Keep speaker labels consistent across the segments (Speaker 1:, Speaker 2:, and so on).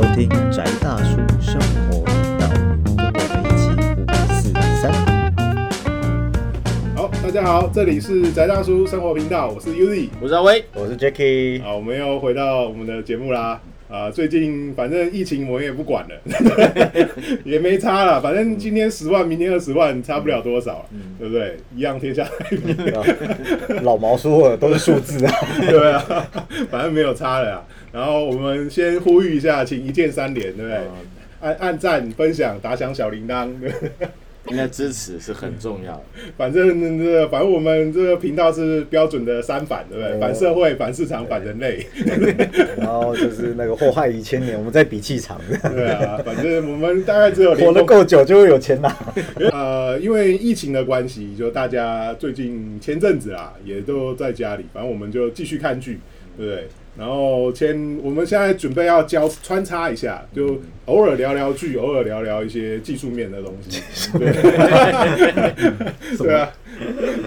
Speaker 1: 收听宅大叔生活频道，跟我们一起五四三。
Speaker 2: 好，大家好，这里是宅大叔生活频道，我是 Uzi。
Speaker 3: 我是阿威，
Speaker 1: 我是 Jacky，
Speaker 2: 好，我们又回到我们的节目啦。啊，最近反正疫情我也不管了，也没差了。反正今天十万，明天二十万，差不了多少，对不对？一样天下太平，
Speaker 1: 老毛说的都是数字啊。
Speaker 2: 对啊，反正没有差了啊。然后我们先呼吁一下，请一键三连，对不对？按按赞、分享、打响小铃铛。
Speaker 3: 应该支持是很重要的。
Speaker 2: 反正这个，反正我们这个频道是标准的三反，对不对？反社会、反市场、反人类。
Speaker 1: 然后就是那个祸害一千年，我们在比气场。
Speaker 2: 对啊，反正我们大概只有
Speaker 1: 活得够久就会有钱拿。
Speaker 2: 呃，因为疫情的关系，就大家最近前阵子啊，也都在家里，反正我们就继续看剧，对不对？然后先，我们现在准备要交穿插一下，就偶尔聊聊剧，偶尔聊聊一些技术面的东西。对，对啊，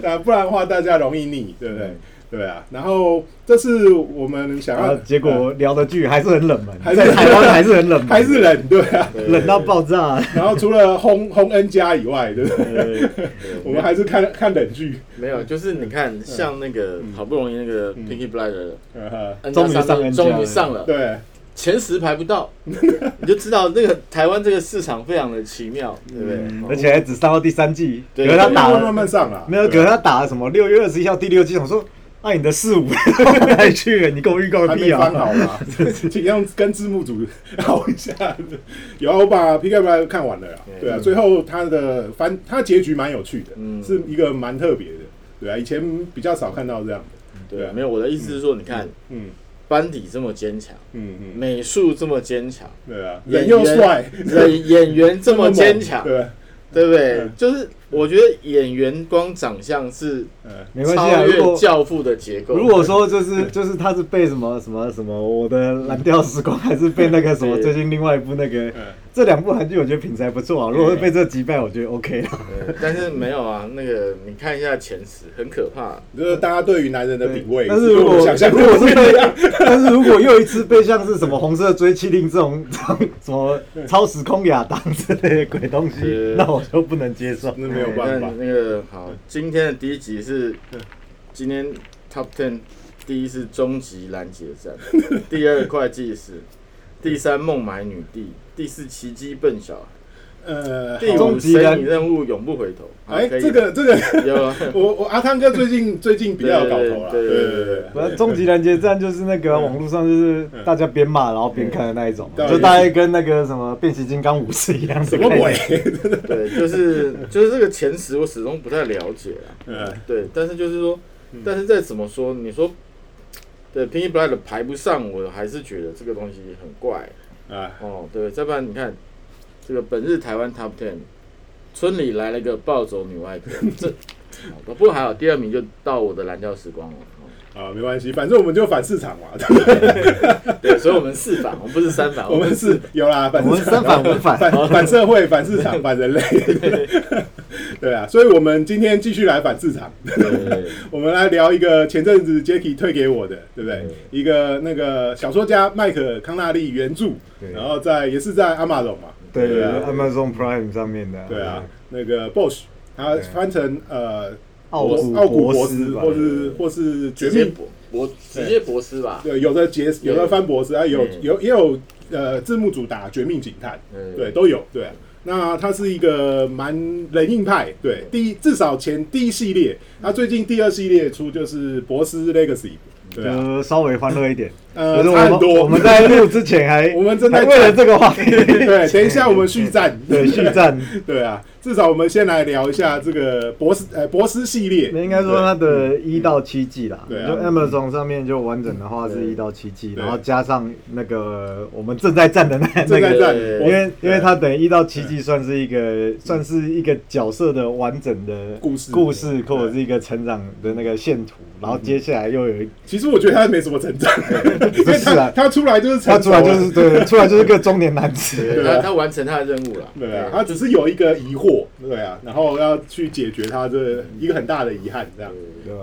Speaker 2: 啊，不然的话大家容易腻，对不对？对啊。然后这是我们想要，
Speaker 1: 结果聊的剧还是很冷门，还在台湾还是很冷门，
Speaker 2: 还是冷，对啊，
Speaker 1: 冷到爆炸。
Speaker 2: 然后除了轰轰 N 加以外，对不对？我们还是看看冷剧。
Speaker 3: 没有，就是你看，像那个好不容易那个 Pinky Blind
Speaker 1: 终于上，
Speaker 3: 终于上了，
Speaker 2: 对。
Speaker 3: 前十排不到，你就知道那个台湾这个市场非常的奇妙，对不对？
Speaker 1: 而且还只上到第三季，
Speaker 2: 可是他打了慢慢上了，
Speaker 1: 没有，可是他打了什么六月二十一号第六季，我说，那你的四五 来去？你给我预告个屁
Speaker 2: 啊！翻好了，请用跟字幕组 聊一下。有我把 P K B 看完了呀，对啊，最后他的翻，他结局蛮有趣的，是一个蛮特别的，对啊，以前比较少看到这样的，
Speaker 3: 对啊，没有，我的意思是说，你看，嗯。班底这么坚强，嗯嗯，美术这么坚强，
Speaker 2: 对啊，演又帅，
Speaker 3: 演演员这么坚强，
Speaker 2: 对，
Speaker 3: 对不对？就是我觉得演员光长相是呃，
Speaker 1: 没关系啊。
Speaker 3: 越教父的结构，
Speaker 1: 如果说就是就是他是被什么什么什么我的蓝调时光，还是被那个什么最近另外一部那个。这两部韩剧我觉得品质还不错啊，如果是被这击败，我觉得 OK 了。
Speaker 3: 但是没有啊，那个你看一下前十，很可怕。
Speaker 2: 就是大家对于男人的品味，
Speaker 1: 但是如果想象，如果是被，但是如果又一次被像是什么红色追妻令这种什么超时空亚当之类的鬼东西，那我就不能接受。
Speaker 2: 那没有办法。
Speaker 3: 那个好，今天的第一集是今天 Top Ten，第一是终极拦截战，第二会计师，第三孟买女帝。第四奇迹笨小孩，呃，第五神女任务永不回头。
Speaker 2: 哎，这个这个有 我我阿汤哥最近最近比较搞头了，对对对
Speaker 1: 对。终极拦截战就是那个网络上就是大家边骂然后边看的那一种，就大概跟那个什么变形金刚武士一样。
Speaker 2: 什么鬼？
Speaker 3: 对，就是就是这个前十我始终不太了解啊。嗯，对，但是就是说，但是再怎么说，你说对 Pinky Blood 排不上，我还是觉得这个东西很怪。啊哦对，再不然你看这个本日台湾 Top Ten，村里来了一个暴走女外科，这不过还好，第二名就到我的蓝调时光了。
Speaker 2: 啊，没关系，反正我们就反市场嘛。
Speaker 3: 对，所以我们四反，我们不是三反，
Speaker 2: 我们是有啦，
Speaker 1: 反我们三反五反，
Speaker 2: 反社会、反市场、反人类。对啊，所以我们今天继续来反市场。我们来聊一个前阵子 Jacky 推给我的，对不对？一个那个小说家麦克康纳利原著，然后在也是在 Amazon 嘛，
Speaker 1: 对啊，Amazon Prime 上面的。
Speaker 2: 对啊，那个 Bosch，他翻成呃。奥奥古博斯，或是或是绝命
Speaker 3: 博直接博斯吧？
Speaker 2: 对，有的杰有的翻博斯啊，有有也有呃字幕组打绝命警探，对，都有。对，那它是一个蛮冷硬派。对，第一至少前第一系列，那最近第二系列出就是博斯 Legacy。
Speaker 1: 对稍微欢乐一点，
Speaker 2: 呃，差很多。
Speaker 1: 我们在录之前还，
Speaker 2: 我们正在
Speaker 1: 为了这个话题，
Speaker 2: 对，等一下我们续战，
Speaker 1: 对，续战，
Speaker 2: 对啊。至少我们先来聊一下这个博斯呃博斯系列，
Speaker 1: 应该说它的一到七季啦。对，就 Amazon 上面就完整的话是一到七季，然后加上那个我们正在战的那
Speaker 2: 正在战，
Speaker 1: 因为因为它等于一到七季算是一个算是一个角色的完整的
Speaker 2: 故事。
Speaker 1: 故事或者是一个成长的那个线图，然后接下来又有，
Speaker 2: 其实我觉得它没什么成长，
Speaker 1: 不是啊，
Speaker 2: 他出来就是
Speaker 1: 他出来就是对，出来就是个中年男子，
Speaker 3: 他他完成他的任务了，
Speaker 2: 对啊，他只是有一个疑惑。对啊，然后要去解决他这一个很大的遗憾，这样。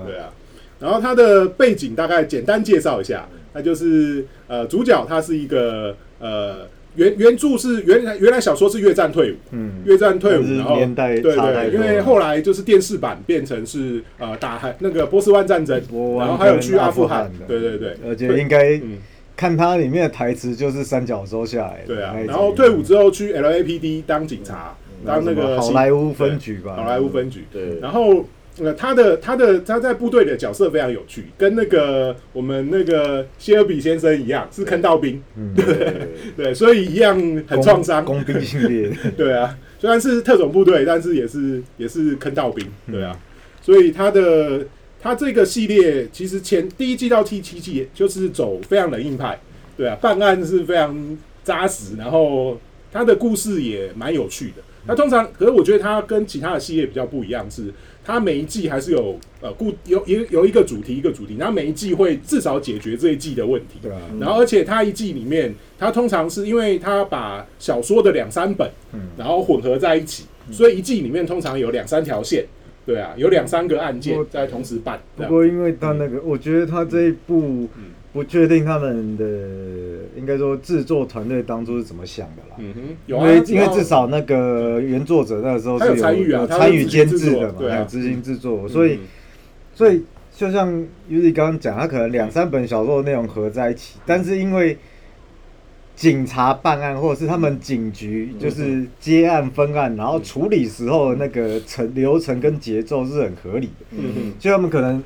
Speaker 2: 对啊。然后他的背景大概简单介绍一下，那就是呃，主角他是一个呃原原著是原来原来小说是越战退伍，
Speaker 1: 嗯，
Speaker 2: 越战退伍，然后
Speaker 1: 年代
Speaker 2: 对对，因为后来就是电视版变成是呃打海那个波斯湾战争，然后还有去阿富汗
Speaker 1: 的，
Speaker 2: 对对对，
Speaker 1: 而且应该
Speaker 2: 嗯
Speaker 1: 看它里面的台词就是三角洲下来的
Speaker 2: 对啊然后退伍之后去 LAPD 当警察，当那个
Speaker 1: 好莱坞分局吧，
Speaker 2: 好莱坞分局，
Speaker 3: 对，
Speaker 2: 然后呃，他的他的他在部队的角色非常有趣，跟那个我们那个谢尔比先生一样，是坑道兵，
Speaker 1: 嗯，
Speaker 2: 对，所以一样很创伤。
Speaker 1: 工兵系列，
Speaker 2: 对啊，虽然是特种部队，但是也是也是坑道兵，对啊，所以他的他这个系列其实前第一季到第七季就是走非常冷硬派，对啊，办案是非常扎实，然后他的故事也蛮有趣的。那通常，可是我觉得他跟其他的系列比较不一样，是它每一季还是有呃固有有有一个主题一个主题，然后每一季会至少解决这一季的问题。
Speaker 1: 对啊，
Speaker 2: 然后，而且它一季里面，它通常是因为它把小说的两三本，
Speaker 1: 嗯。
Speaker 2: 然后混合在一起，所以一季里面通常有两三条线，对啊，有两三个案件在同时办。
Speaker 1: 不过因为他那个，我觉得他这一部
Speaker 2: 嗯
Speaker 1: 不确定他们的应该说制作团队当初是怎么想的啦。
Speaker 2: 嗯哼，有
Speaker 1: 因为因为至少那个原作者那个时候是
Speaker 2: 有参与
Speaker 1: 监
Speaker 2: 制
Speaker 1: 的嘛，还有执行制作，所以
Speaker 2: 嗯
Speaker 1: 所以就像 Uzi 刚刚讲，他可能两三本小说的内容合在一起，但是因为警察办案或者是他们警局就是接案分案，然后处理时候的那个程流程跟节奏是很合理的，
Speaker 2: 嗯哼，
Speaker 1: 所以他们可能。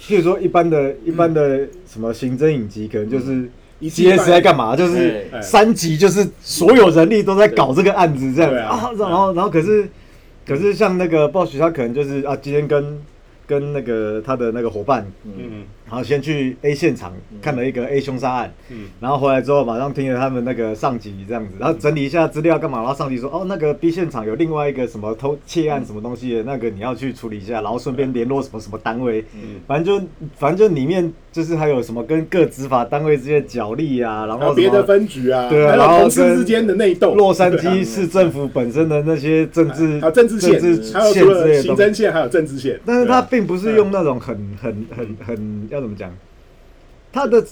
Speaker 1: 譬如说，一般的、一般的什么刑侦影集，可能就是
Speaker 2: 一季
Speaker 1: CS 在干嘛？就是
Speaker 2: 哎。
Speaker 1: 三集，就是所有人力都在搞这个案子这样。
Speaker 2: 啊。
Speaker 1: 然后，然后可是，可是像那个 Boss，他可能就是啊，今天跟跟那个他的那个伙伴，
Speaker 2: 嗯
Speaker 1: 然后先去 A 现场看了一个 A 凶杀案，
Speaker 2: 嗯。
Speaker 1: 然后回来之后马上听了他们那个上级这样子，然后整理一下资料干嘛？然后上级说哦，那个 B 现场有另外一个什么偷窃案什么东西的，那个你要去处理一下，然后顺便联络什么什么单位，
Speaker 2: 嗯，
Speaker 1: 反正就反正就里面就是还有什么跟各执法单位之间角力啊，然
Speaker 2: 然
Speaker 1: 后
Speaker 2: 别的分局啊，
Speaker 1: 对啊然后跟
Speaker 2: 同事之间的内斗，
Speaker 1: 洛杉矶市政府本身的那些政治
Speaker 2: 啊政治线，
Speaker 1: 治
Speaker 2: 还有
Speaker 1: 线
Speaker 2: 除了行
Speaker 1: 之类的东西。
Speaker 2: 政线，还有政治线，
Speaker 1: 但是他并不是用那种很很很很要怎么讲，他的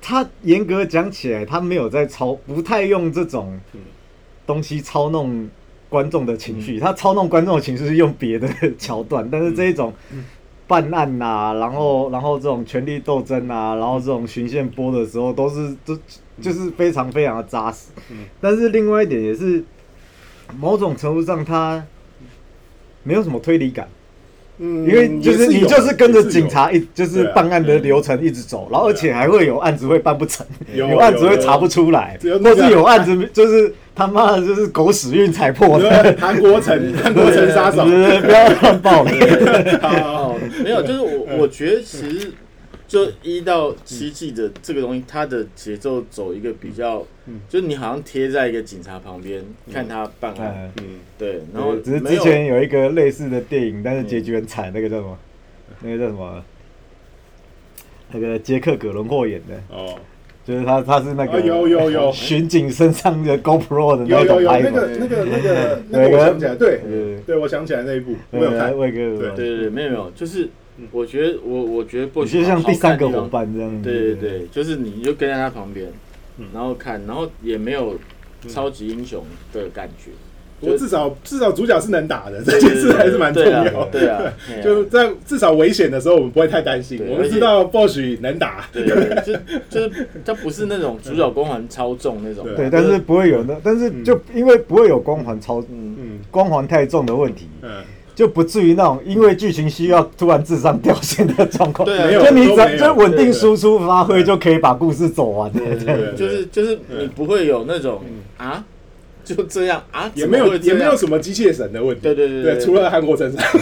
Speaker 1: 他严格讲起来，他没有在操，不太用这种
Speaker 2: 嗯
Speaker 1: 东西操弄观众的情绪，他操弄观众的情绪是用别的桥段，但是这一种。办案呐、然后然后这种权力斗争啊，然后这种循线播的时候，都是都就是非常非常的扎实。
Speaker 2: 嗯
Speaker 1: 但是另外一点也是，某种程度上他没有什么推理感。
Speaker 2: 嗯，
Speaker 1: 因为就是你就是跟着警察一就是办案的流程一直走，然后而且还会有案子会办不成，
Speaker 2: 有
Speaker 1: 有案子会查不出来，
Speaker 2: 那个
Speaker 1: 或是有案子就是他妈的就是狗屎运才破
Speaker 2: 对
Speaker 1: 的，
Speaker 2: 韩国城，韩国城杀手，
Speaker 1: 不要乱爆雷。
Speaker 2: 好好好。
Speaker 3: 哦，没有，就是我我觉得其实就一到七季的这个东西，它的节奏走一个比较
Speaker 2: 嗯，
Speaker 3: 就是你好像贴在一个警察旁边看他办案，
Speaker 1: 嗯
Speaker 2: 嗯，
Speaker 3: 对，然后
Speaker 1: 只是之前有一个类似的电影，但是结局很惨，那个叫什么？那个叫什么？那个杰克·葛伦霍演的，
Speaker 2: 哦，
Speaker 1: 就是他，他是那个
Speaker 2: 啊有有有。
Speaker 1: 巡警身上的 GoPro 的
Speaker 2: 有有有
Speaker 1: 那种拍法，
Speaker 2: 那个那个那个 那个我想起来，对
Speaker 1: 对。
Speaker 2: 对，我想起来那一部，我有看，对
Speaker 3: 对对，没有没有，就是
Speaker 2: 嗯。
Speaker 3: 我觉得我我觉得不
Speaker 1: 你就像第三个伙，伴这样子。
Speaker 3: 对对对，就是你就跟在他旁边
Speaker 2: 嗯，
Speaker 3: 然后看，然后也没有超级英雄的感觉，
Speaker 2: 我至少至少主角是能打的，这件事还是蛮重要
Speaker 3: 啊，对啊，
Speaker 2: 就在至少危险的时候，我们不会太担心。我们知道 Bosch 能打，
Speaker 3: 对对对，就 就是他不是那种主角光环超重那种，
Speaker 2: 对
Speaker 1: 对，但是不会有那，但是就因为不会有光环超
Speaker 3: 嗯，
Speaker 2: 嗯。
Speaker 1: 光环太重的问题，
Speaker 2: 嗯，
Speaker 1: 就不至于那种因为剧情需要突然智商掉线的状况。
Speaker 3: 对啊
Speaker 2: 没有
Speaker 1: 就你只就稳定输出发挥就可以把故事走完。的。
Speaker 3: 对对就是就是你不会有那种啊，就这样啊，
Speaker 2: 也没有也没有什么机械神的问题。
Speaker 3: 对对对
Speaker 2: 对，除了韩国神上，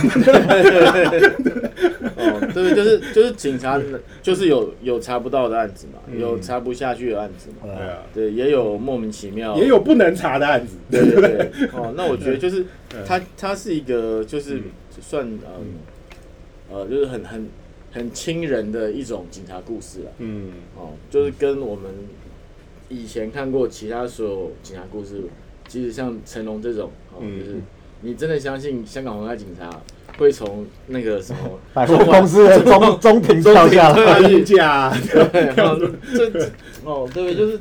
Speaker 3: 哦，对，就是就是警察就是有有查不到的案子嘛，
Speaker 2: 嗯。
Speaker 3: 有查不下去的案子嘛，
Speaker 2: 对啊，
Speaker 3: 对，也有莫名其妙，
Speaker 2: 也有不能查的案子。
Speaker 3: 对对对，哦，那我觉得就是
Speaker 2: 嗯
Speaker 3: 它它是一个就是
Speaker 2: 嗯。
Speaker 3: 算呃呃就是很很很亲人的一种警察故事了，
Speaker 2: 嗯。
Speaker 3: 哦，就是跟我们以前看过其他所有警察故事，其实像成龙这种，哦，
Speaker 2: 嗯。
Speaker 3: 就是你真的相信香港皇家警察会从那个什么
Speaker 1: 百货公司的中中庭跳下来，
Speaker 2: 判假，
Speaker 3: 对，哦，对，就是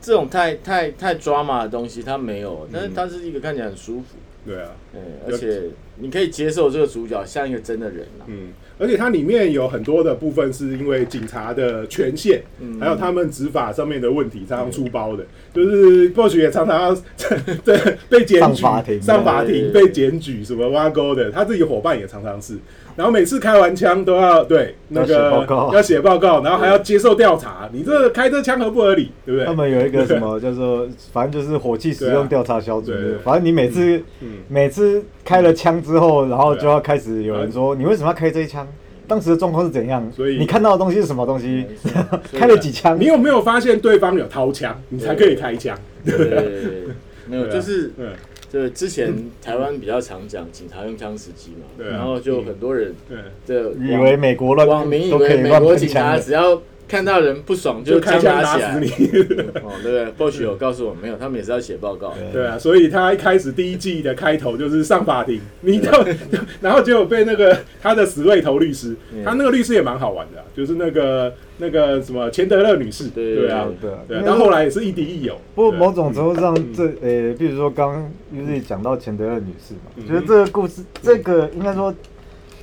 Speaker 3: 这种太太太 drama 的东西它没有，但是它是一个看起来很舒服，
Speaker 2: 对啊，
Speaker 3: 嗯，而且你可以接受这个主角像一个真的人啊，
Speaker 2: 嗯，而且它里面有很多的部分是因为警察的权限，
Speaker 3: 嗯。
Speaker 2: 还有他们执法上面的问题，常常出包的，就是或许也常常要 对被检举、
Speaker 1: 上法庭
Speaker 2: 上法庭被检举什么挖沟的，他自己伙伴也常常是。然后每次开完枪都要对那个要写报告，然后还要接受调查，你这开这枪合不合理，对不对？
Speaker 1: 他们有一个什么叫做，反正就是火器使用调查小组反正你每次
Speaker 2: 嗯
Speaker 1: 每次开了枪之后，然后就要开始有人说你为什么要开这一枪？当时的状况是怎样？
Speaker 2: 所以
Speaker 1: 你看到的东西是什么东西？开了几枪？
Speaker 2: 你有没有发现对方有掏枪，你才可以开枪？
Speaker 3: 对对对对，没有，就是
Speaker 2: 嗯，
Speaker 3: 对之前台湾比较常讲警察用枪时机嘛，
Speaker 2: 啊
Speaker 3: 然后就很多人
Speaker 2: 对，
Speaker 3: 这
Speaker 1: 以为美国乱
Speaker 3: 网民以
Speaker 1: 都可以
Speaker 3: 为美
Speaker 1: 乱
Speaker 3: 警察
Speaker 1: 枪
Speaker 3: 只要看到人不爽
Speaker 2: 就开枪打死你。
Speaker 3: 哦，对？Bosch 有告诉我没有，他们也是要写报告。
Speaker 2: 对啊，所以他一开始第一季的开头就是上法庭，你到 然后结果被那个他的死对头律师，
Speaker 3: 嗯
Speaker 2: 他那个律师也蛮好玩的啊、就是那个那个什么钱德勒女士，
Speaker 3: 对
Speaker 2: 对啊，
Speaker 1: 对啊
Speaker 2: 对啊，
Speaker 1: 因为
Speaker 2: 到后来也是亦敌亦友。
Speaker 1: 不过某种程度上，这呃，比如说刚刚尤里讲到钱德勒女士嘛，
Speaker 2: 嗯
Speaker 1: 觉得这个故事，这个应该说，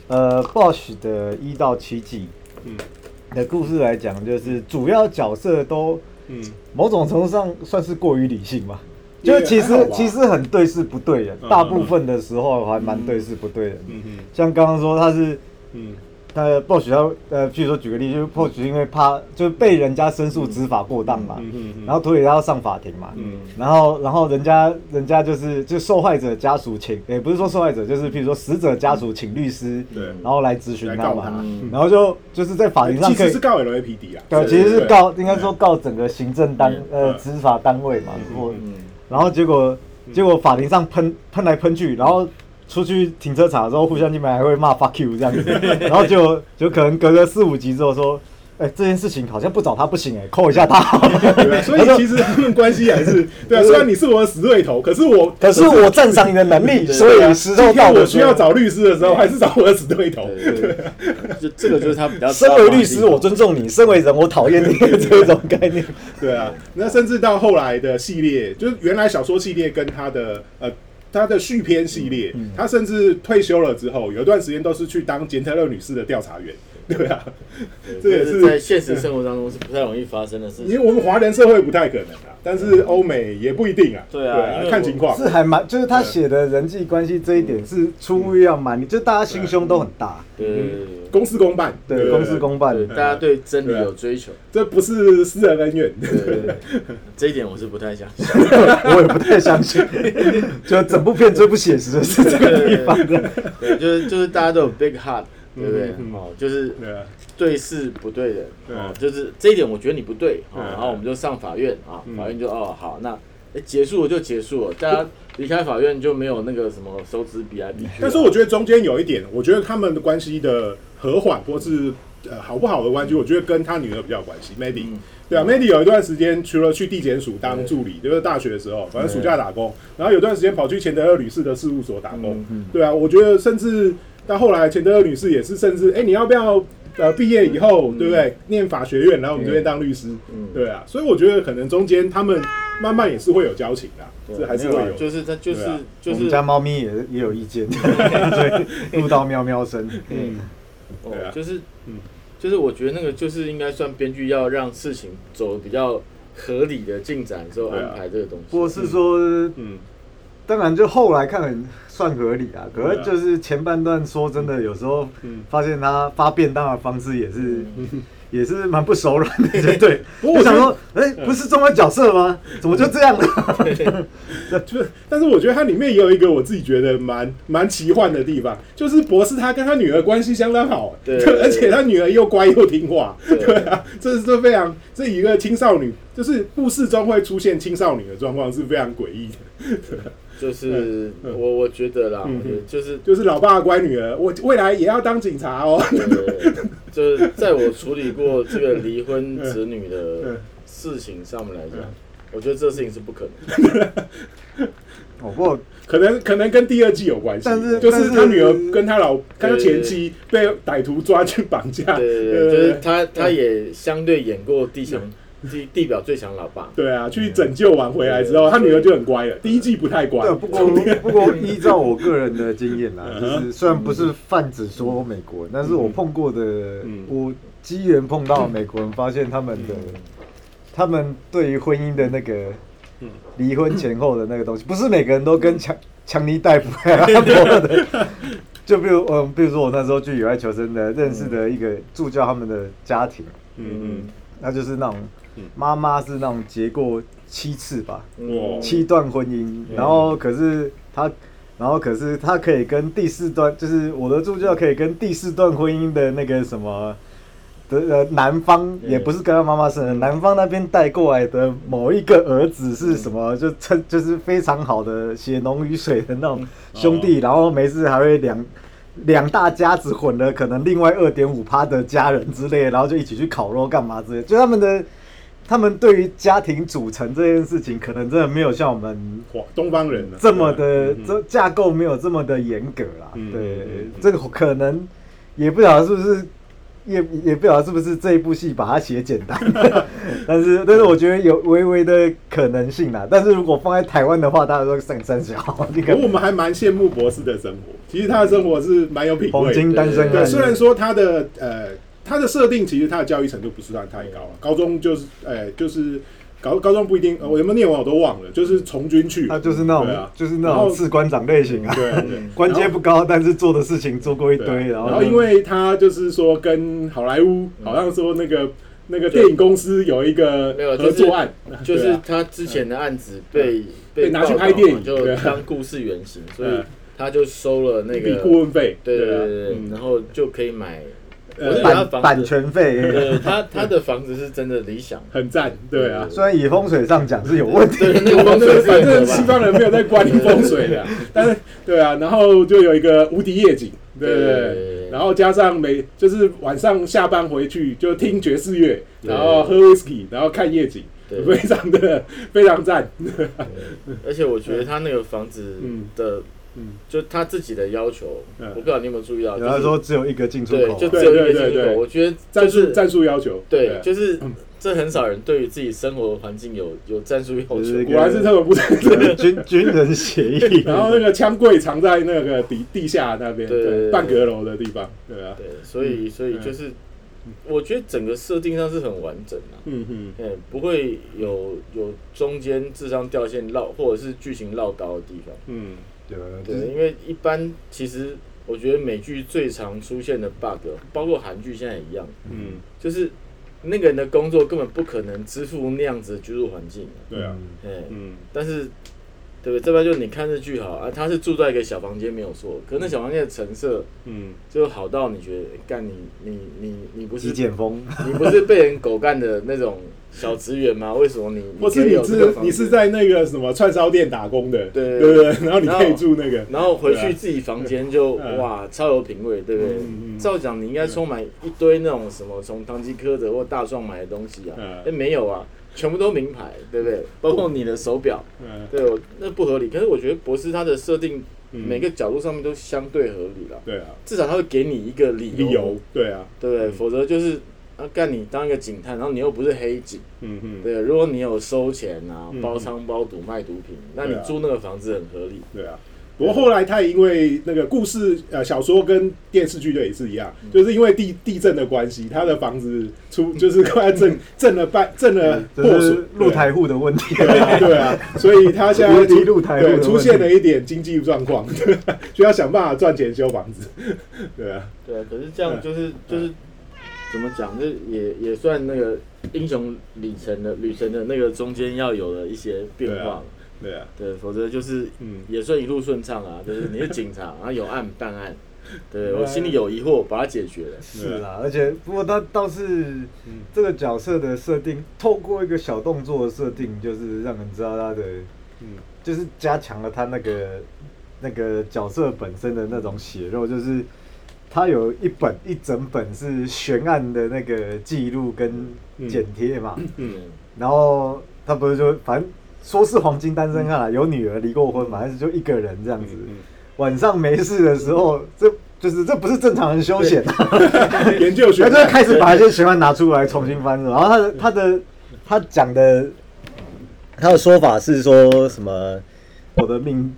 Speaker 1: 呃，Bosch 的一到七季
Speaker 2: 嗯
Speaker 1: 的故事来讲，就是主要角色都
Speaker 2: 嗯，
Speaker 1: 某种程度上算是过于理性嘛，
Speaker 2: 也
Speaker 1: 就其实其实很对事不对人，
Speaker 2: 嗯
Speaker 1: 大部分的时候还蛮对事不对人的。
Speaker 2: 嗯嗯。
Speaker 1: 像刚刚说他是
Speaker 2: 嗯
Speaker 1: 他 Bosch 要呃，譬如说举个例，就是 Bosch 因为怕就是被人家申诉执法过当嘛，
Speaker 2: 嗯嗯嗯
Speaker 1: 然后拖延要上法庭嘛，
Speaker 2: 嗯。
Speaker 1: 然后然后人家人家就是就受害者家属请，也不是说受害者，就是譬如说死者家属请律师，
Speaker 2: 对。
Speaker 1: 然后来咨询他嘛，
Speaker 3: 嗯。
Speaker 1: 然后就就是在法庭上可以
Speaker 2: 其实是。告 LAPD 啊，
Speaker 1: 对，其实是告，应该说告整个行政单
Speaker 2: 嗯。
Speaker 1: 呃执法单位嘛，
Speaker 2: 嗯
Speaker 1: 或
Speaker 3: 嗯，
Speaker 1: 然后结果结果法庭上喷喷来喷去，然后出去停车场的时候，互相进门还会骂 fuck you 这样子，然后就就可能隔个四五集之后说，哎、这件事情好像不找他不行哎、扣一下他。
Speaker 2: 所以其实他们关系还是 对啊。虽然你是我的死对头，可是我
Speaker 1: 可是我赞赏你的能力，所以
Speaker 2: 今天我需要找律师的时候，还是找我的死对头。
Speaker 3: 就这个就是他比较。
Speaker 1: 身为律师，我尊重你；身为人，我讨厌你。这种概念，
Speaker 2: 对啊，那甚至到后来的系列，就是原来小说系列跟他的呃他的续篇系列，
Speaker 1: 嗯
Speaker 2: 他甚至退休了之后，有一段时间都是去当杰特勒女士的调查员。对啊，这
Speaker 3: 这
Speaker 2: 也是
Speaker 3: 是在现实生活当中是不太容易发生的事情。
Speaker 2: 因为我们华人社会不太可能啊，但是欧美也不一定啊。
Speaker 3: 对啊
Speaker 2: 看情况。
Speaker 1: 是还蛮，就是他写的人际关系这一点是出乎意料蛮，就大家心胸都很大，
Speaker 3: 对
Speaker 2: 公事公办，
Speaker 1: 对，公事公办
Speaker 3: 对，。大家对真理有追求。
Speaker 2: 这不是私人恩怨。
Speaker 3: 对对对，这一点我是不太相信。
Speaker 1: 我也不太相信，就整部片最不写实的是这个地方的。
Speaker 3: 对，就是就是大家都有 big heart，对不对？哦，就是
Speaker 2: 对
Speaker 3: 事不对人，
Speaker 2: 对。
Speaker 3: 哦，就是这一点我觉得你不对，哦
Speaker 2: 嗯，
Speaker 3: 然后我们就上法院啊
Speaker 2: 嗯，
Speaker 3: 法院就哦好，那诶结束了就结束了，大家离开法院就没有那个什么手指比来比去啊。
Speaker 2: 但是我觉得中间有一点，我觉得他们的关系的和缓或是呃好不好的关系，我觉得跟他女儿比较有关系。
Speaker 3: 嗯。
Speaker 2: 对啊，Mandy 有一段时间除了去地检署当助理，就是大学的时候，反正暑假打工，然后有段时间跑去钱德勒女士的事务所打工。
Speaker 3: 嗯。
Speaker 2: 对啊，我觉得甚至到后来钱德勒女士也是，甚至哎、你要不要呃毕业以后，对不对？念法学院，来我们这边当律师。
Speaker 3: 嗯。
Speaker 2: 对啊，所以我觉得可能中间他们慢慢也是会有交情的，
Speaker 3: 对
Speaker 2: 这还是会有。
Speaker 3: 就是他就是
Speaker 2: 啊。
Speaker 3: 就是。
Speaker 1: 我们家猫咪也也有意见，所以录到喵喵声。
Speaker 3: 嗯，哦
Speaker 2: 对啊，
Speaker 3: 就是
Speaker 2: 嗯。
Speaker 3: 就是我觉得那个就是应该算编剧要让事情走得比较合理的进展的时候
Speaker 2: 对啊。
Speaker 3: 安排这个东西。
Speaker 1: 或是说，
Speaker 2: 嗯，
Speaker 1: 当然就后来看很算合理啊，可是就是前半段说真的，有时候
Speaker 2: 嗯。
Speaker 1: 发现他发便当的方式也是
Speaker 3: 嗯。
Speaker 1: 也是蛮不手软的，就对。
Speaker 2: 不过我
Speaker 1: 想说，哎，不是中文角色吗？怎么就这样了？
Speaker 2: 就是，但是我觉得它里面也有一个我自己觉得蛮蛮奇幻的地方，就是博士他跟他女儿关系相当好，
Speaker 3: 对。
Speaker 2: 而且他女儿又乖又听话，
Speaker 3: 对。
Speaker 2: 对啊，这是这非常这一个青少女，就是故事中会出现青少女的状况是非常诡异的，
Speaker 3: 就是
Speaker 2: 嗯
Speaker 3: 我我觉得啦，
Speaker 2: 嗯
Speaker 3: 我觉得就是
Speaker 2: 就是老爸的乖女儿，我未来也要当警察哦，
Speaker 3: 呃，就是在我处理过这个离婚子女
Speaker 2: 嗯。
Speaker 3: 的事情上面来讲，我觉得这事情是不可能的。
Speaker 1: 哦，不过
Speaker 2: 可能可能跟第二季有关系，
Speaker 1: 但是
Speaker 2: 就是他女儿跟他老跟他
Speaker 3: 对
Speaker 2: 前妻被歹徒抓去绑架，
Speaker 3: 对对对，就是他他也相对演过地强地地表最强老爸。
Speaker 2: 对啊，去拯救完回来之后，他女儿就很乖了。第一季不太乖。
Speaker 1: 对，不过 不过依照我个人的经验啦，就是虽然不是泛指说美国人，但是我碰过的，我机缘碰到美国人，发现他们的他们对于婚姻的那个离婚前后的那个东西，不是每个人都跟强强尼戴夫一样的。就比如嗯，比如说我那时候去野外求生的认识的一个助教，他们的家庭，嗯嗯，那就是那种妈妈是那种结过七次吧，七段婚姻，然后可是他，然后可是他可以跟第四段，就是我的助教可以跟第四段婚姻的那个什么。的呃，男方也不是跟他妈妈生的，男方那边带过来的某一个儿子是什么？就称就是非常好的血浓于水的那种兄弟，然后没事还会两两大家子混了，可能另外二点五趴的家人之类，然后就一起去烤肉干嘛之类。就他们的他们对于家庭组成这件事情，可能真的没有像我们
Speaker 2: 东方人
Speaker 1: 这么的这架构没有这么的严格啦。对，这个可能也不晓得是不是。也也不晓得是不是这一部戏把它写简单，但是但是我觉得有微微的可能性啦。但是如果放在台湾的话，大家都三三小。
Speaker 2: 不过我们还蛮羡慕博士的生活，其实他的生活是蛮有品味。
Speaker 1: 黄金单身
Speaker 2: 对，虽然说他的呃他的设定其实他的教育程度不是算太高了，高中就是呃就是。高高中不一定，我有没有念完我都忘了。就是从军去，
Speaker 1: 他就是那种，就是那种士官长类型啊。对，官阶不高，但是做的事情做过一堆。然
Speaker 2: 后，因为他就是说跟好莱坞好像说那个那个电影公司有一个合作案，
Speaker 3: 就是他之前的案子被
Speaker 2: 被拿去拍电影，
Speaker 3: 就当故事原型，所以他就收了那个
Speaker 2: 顾问费。
Speaker 3: 对对对，然后就可以买。
Speaker 1: 版版权费，
Speaker 3: 对他他的房子是真的理想，
Speaker 2: 很赞，对啊。
Speaker 1: 虽然以风水上讲是有问题，
Speaker 3: 那个风水
Speaker 2: 反正西方人没有在管理风水的，但是对啊，然后就有一个无敌夜景，对对。然后加上每就是晚上下班回去就听爵士乐，然后喝 whisky，然后看夜景，非常的非常赞。
Speaker 3: 而且我觉得他那个房子的。嗯，就他自己的要求，我不知道你有没有注意到，
Speaker 1: 他说只有一个进出口，
Speaker 3: 就只有一个进出口。我觉得
Speaker 2: 战术战术要求，
Speaker 3: 对，就是这很少人对于自己生活环境有有战术要求。
Speaker 2: 果然是特种部队
Speaker 1: 军军人协议，
Speaker 2: 然后那个枪柜藏在那个底地下那边，对，半阁楼的地方，对啊，
Speaker 3: 对，所以所以就是，我觉得整个设定上是很完整的，嗯嗯，哎，不会有有中间智商掉线绕或者是剧情绕高的地方，嗯。对，因为一般其实我觉得美剧最常出现的 bug，包括韩剧现在也一样，嗯，就是那个人的工作根本不可能支付那样子的居住环境，
Speaker 2: 对啊，
Speaker 3: 嗯，但是。对不对？这边就你看日剧好啊，他是住在一个小房间没有错，可是那小房间的成色，嗯，就好到你觉得干你你你你不是
Speaker 1: 简风，
Speaker 3: 你不是被人狗干的那种小职员吗？为什么你？
Speaker 2: 或是你是你是在那个什么串烧店打工的？对对对，然后你可以住那个，
Speaker 3: 然后回去自己房间就哇超有品味，对不对？照讲你应该充满一堆那种什么从唐吉诃德或大壮买的东西啊，哎没有啊。全部都名牌，对不对？包括你的手表，对，那不合理。可是我觉得博士他的设定，每个角度上面都相对合理了。
Speaker 2: 对啊，
Speaker 3: 至少他会给你一个理由。
Speaker 2: 对啊，
Speaker 3: 对不对？否则就是啊，干你当一个警探，然后你又不是黑警。嗯嗯。对，如果你有收钱啊，包仓包毒卖毒品，那你租那个房子很合理。
Speaker 2: 对啊。不过后来他也因为那个故事呃小说跟电视剧的也是一样，就是因为地地震的关系，他的房子出就是快震 震了半震了破损，
Speaker 1: 露台户的问题，
Speaker 2: 对啊，所以他现在对出现了一点经济状况，需要想办法赚钱修房子，对啊，
Speaker 3: 对啊，可是这样就是就是怎么讲，就也也算那个英雄旅程的旅程的那个中间要有了一些变化。
Speaker 2: 对啊，
Speaker 3: 对，否则就是嗯，也算一路顺畅啊。就是你是警察，然后有案办案，对我心里有疑惑，把它解决了。
Speaker 1: 是啦，而且不过他倒是这个角色的设定，透过一个小动作的设定，就是让人知道他的，嗯，就是加强了他那个那个角色本身的那种血肉，就是他有一本一整本是悬案的那个记录跟剪贴嘛，嗯，然后他不是就反正。说是黄金单身汉，有女儿，离过婚嘛，还是就一个人这样子。晚上没事的时候，这就是这不是正常人休闲
Speaker 2: 研究学，
Speaker 1: 他就开始把一些习惯拿出来重新翻。然后他的他的他讲的他的说法是说什么？我的命，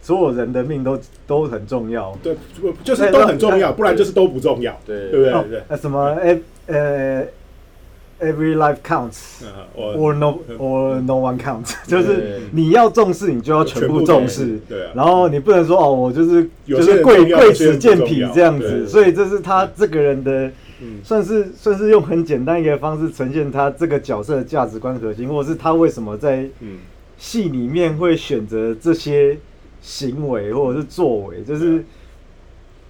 Speaker 1: 所有人的命都都很重要。
Speaker 2: 对，就是都很重要，不然就是都不重要。
Speaker 3: 对
Speaker 2: 对不对？对。
Speaker 1: 呃，什么？哎呃。Every life counts, or no, or no one counts。就是你要重视，你就要全部重视。
Speaker 2: 对啊。
Speaker 1: 然后你不能说哦，我就是就是贵贵此贱彼这样子。所以这是他这个人的，算是算是用很简单一个方式呈现他这个角色的价值观核心，或者是他为什么在戏里面会选择这些行为或者是作为。就是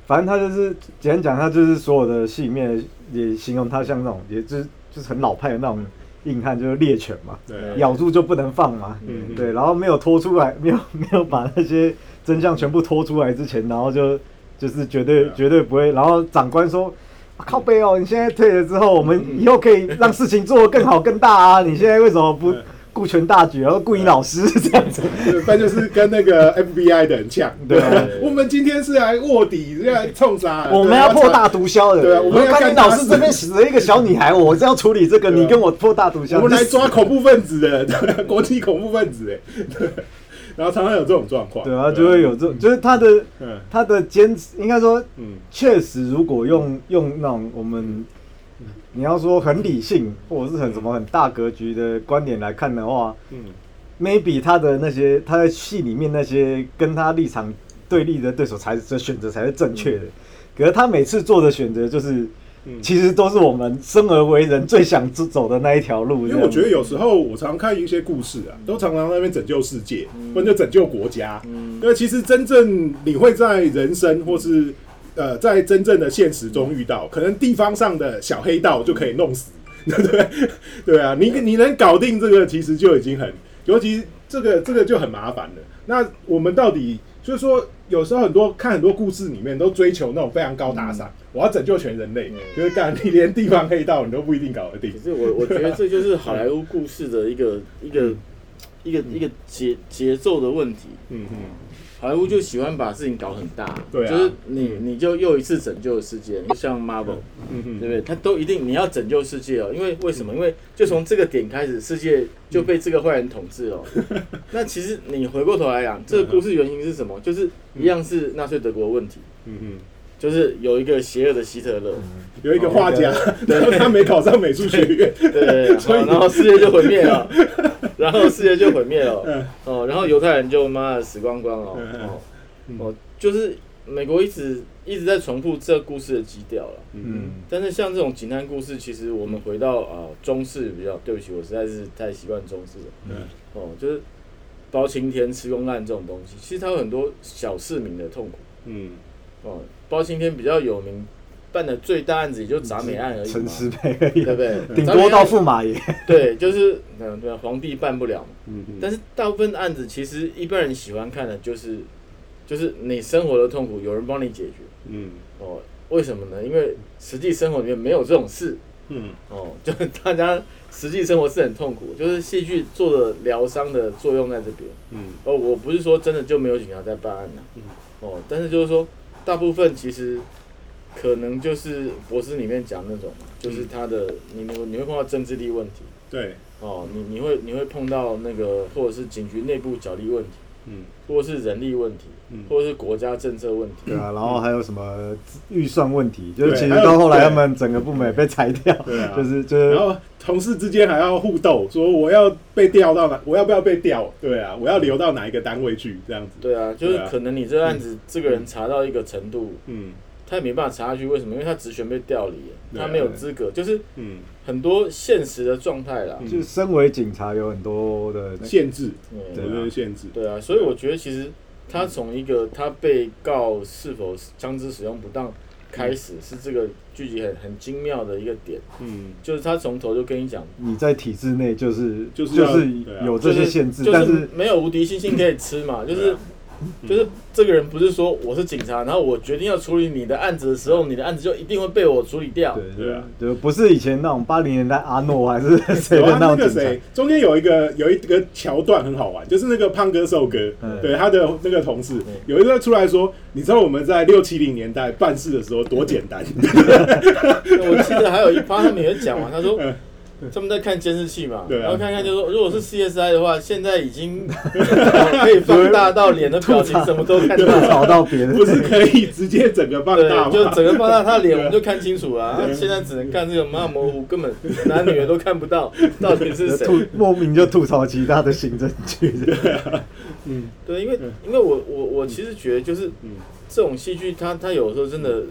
Speaker 1: 反正他就是简单讲，他就是所有的戏里面也形容他像那种，也就是。就是很老派的那种硬汉，就是猎犬嘛，咬住就不能放嘛，对，然后没有拖出来，没有没有把那些真相全部拖出来之前，然后就就是绝对绝对不会，然后长官说靠背哦，你现在退了之后，我们以后可以让事情做得更好更大啊，你现在为什么不？顾全大局，然后顾影老师这样子，
Speaker 2: 反正就是跟那个 FBI 的很像。对，我们今天是来卧底，要冲杀，
Speaker 1: 我们要破大毒枭的。
Speaker 2: 对啊，我们
Speaker 1: 看你老师这边死了一个小女孩，我是要处理这个，你跟我破大毒枭。
Speaker 2: 我们来抓恐怖分子的，国际恐怖分子哎。然后常常有这种状况。
Speaker 1: 对啊，就会有这，就是他的他的坚持，应该说，嗯，确实，如果用用那种我们。你要说很理性，或者是很什么很大格局的观点来看的话，嗯，maybe 他的那些他在戏里面那些跟他立场对立的对手才的选择才是正确的，可是他每次做的选择就是，其实都是我们生而为人最想走的那一条路。
Speaker 2: 因为我觉得有时候我常看一些故事啊，都常常那边拯救世界，或者拯救国家，因为其实真正你会在人生或是。呃，在真正的现实中遇到，可能地方上的小黑道就可以弄死，对不对？对啊，你你能搞定这个，其实就已经很，尤其这个这个就很麻烦了。那我们到底就是说，有时候很多看很多故事里面都追求那种非常高大上，我要拯救全人类，就是干你连地方黑道你都不一定搞得定。
Speaker 3: 可是我我觉得这就是好莱坞故事的一个一个一个一个节节奏的问题。嗯嗯。好莱坞就喜欢把事情搞很大，
Speaker 2: 对
Speaker 3: 啊，就是你你就又一次拯救世界，像 Marvel，对不对？他都一定你要拯救世界哦，因为为什么？因为就从这个点开始，世界就被这个坏人统治了。那其实你回过头来讲，这个故事原因是什么？就是一样是纳粹德国问题。嗯嗯，就是有一个邪恶的希特勒，
Speaker 2: 有一个画家，然后 他没考上美术学院，
Speaker 3: 对，所以然后世界就毁灭了。然后世界就毁灭了，哦，然后犹太人就妈的死光光了，哦，哦，就是美国一直一直在重复这个故事的基调了，嗯，但是像这种警探故事，其实我们回到啊中式比较，对不起，我实在是太习惯中式了，嗯，哦，就是包青天吃公案这种东西，其实它有很多小市民的痛苦，嗯，哦，包青天比较有名。办的最大案子也就铡美案而已
Speaker 1: 陈
Speaker 3: 思
Speaker 1: 培
Speaker 3: 对不对？
Speaker 1: 顶多到驸马爷。
Speaker 3: 对，就是嗯，对，皇帝办不了。嗯嗯。但是大部分案子其实一般人喜欢看的就是，就是你生活的痛苦有人帮你解决。嗯。哦，为什么呢？因为实际生活里面没有这种事。嗯。哦，就是大家实际生活是很痛苦，就是戏剧做的疗伤的作用在这边。嗯。哦，我不是说真的就没有警察在办案呐。嗯。哦，但是就是说，大部分其实。可能就是博士里面讲那种嘛，就是他的你你你会碰到政治力问题，
Speaker 2: 对，
Speaker 3: 哦，你你会你会碰到那个或者是警局内部角力问题，嗯，或者是人力问题，嗯，或者是国家政策问题，
Speaker 1: 对啊，然后还有什么预算问题，就是其实到后来他们整个部门也被裁掉，对啊，就 是就是，
Speaker 2: 然后同事之间还要互斗，说我要被调到哪，我要不要被调？对啊，我要留到哪一个单位去？这样子，
Speaker 3: 对啊，就是可能你这个案子这个人查到一个程度，嗯。他也没办法查下去，为什么？因为他职权被调离了，他没有资格，就是嗯，很多现实的状态啦。
Speaker 1: 就身为警察有很多的
Speaker 2: 限制，对，限制。
Speaker 3: 对啊，所以我觉得其实他从一个他被告是否枪支使用不当开始，是这个剧集很很精妙的一个点。嗯，就是他从头就跟你讲，
Speaker 1: 你在体制内就是就是就是有这些限制，但是
Speaker 3: 没有无敌星星可以吃嘛，就是。就是这个人不是说我是警察，然后我决定要处理你的案子的时候，你的案子就一定会被我处理掉。
Speaker 1: 对对啊，就不是以前那种八零年代阿诺还是 谁的那种警察。
Speaker 2: 中间有一个有一个桥段很好玩，就是那个胖哥瘦哥，对他的那个同事有一个出来说，你知道我们在六七零年代办事的时候多简单。
Speaker 3: 我记得还有一趴他们也讲完，他说。他们在看监视器嘛，
Speaker 2: 对啊
Speaker 3: 然后看看就说，如果是 CSI 的话，现在已经 可以放大到脸的表情什么都看
Speaker 1: 吐
Speaker 3: 到。
Speaker 1: 槽到别人，
Speaker 2: 不是可以直接整个放大
Speaker 3: 对，
Speaker 2: 吗？
Speaker 3: 就整个放大他的脸，我们就看清楚了。啊现在只能看这个妈模糊，根本男女的都看不到 到底是谁。
Speaker 1: 吐莫名就吐槽其他的行政剧的，
Speaker 2: 嗯
Speaker 3: 对，因为因为我我我其实觉得就是
Speaker 2: 嗯
Speaker 3: 这种戏剧，它它有时候真的，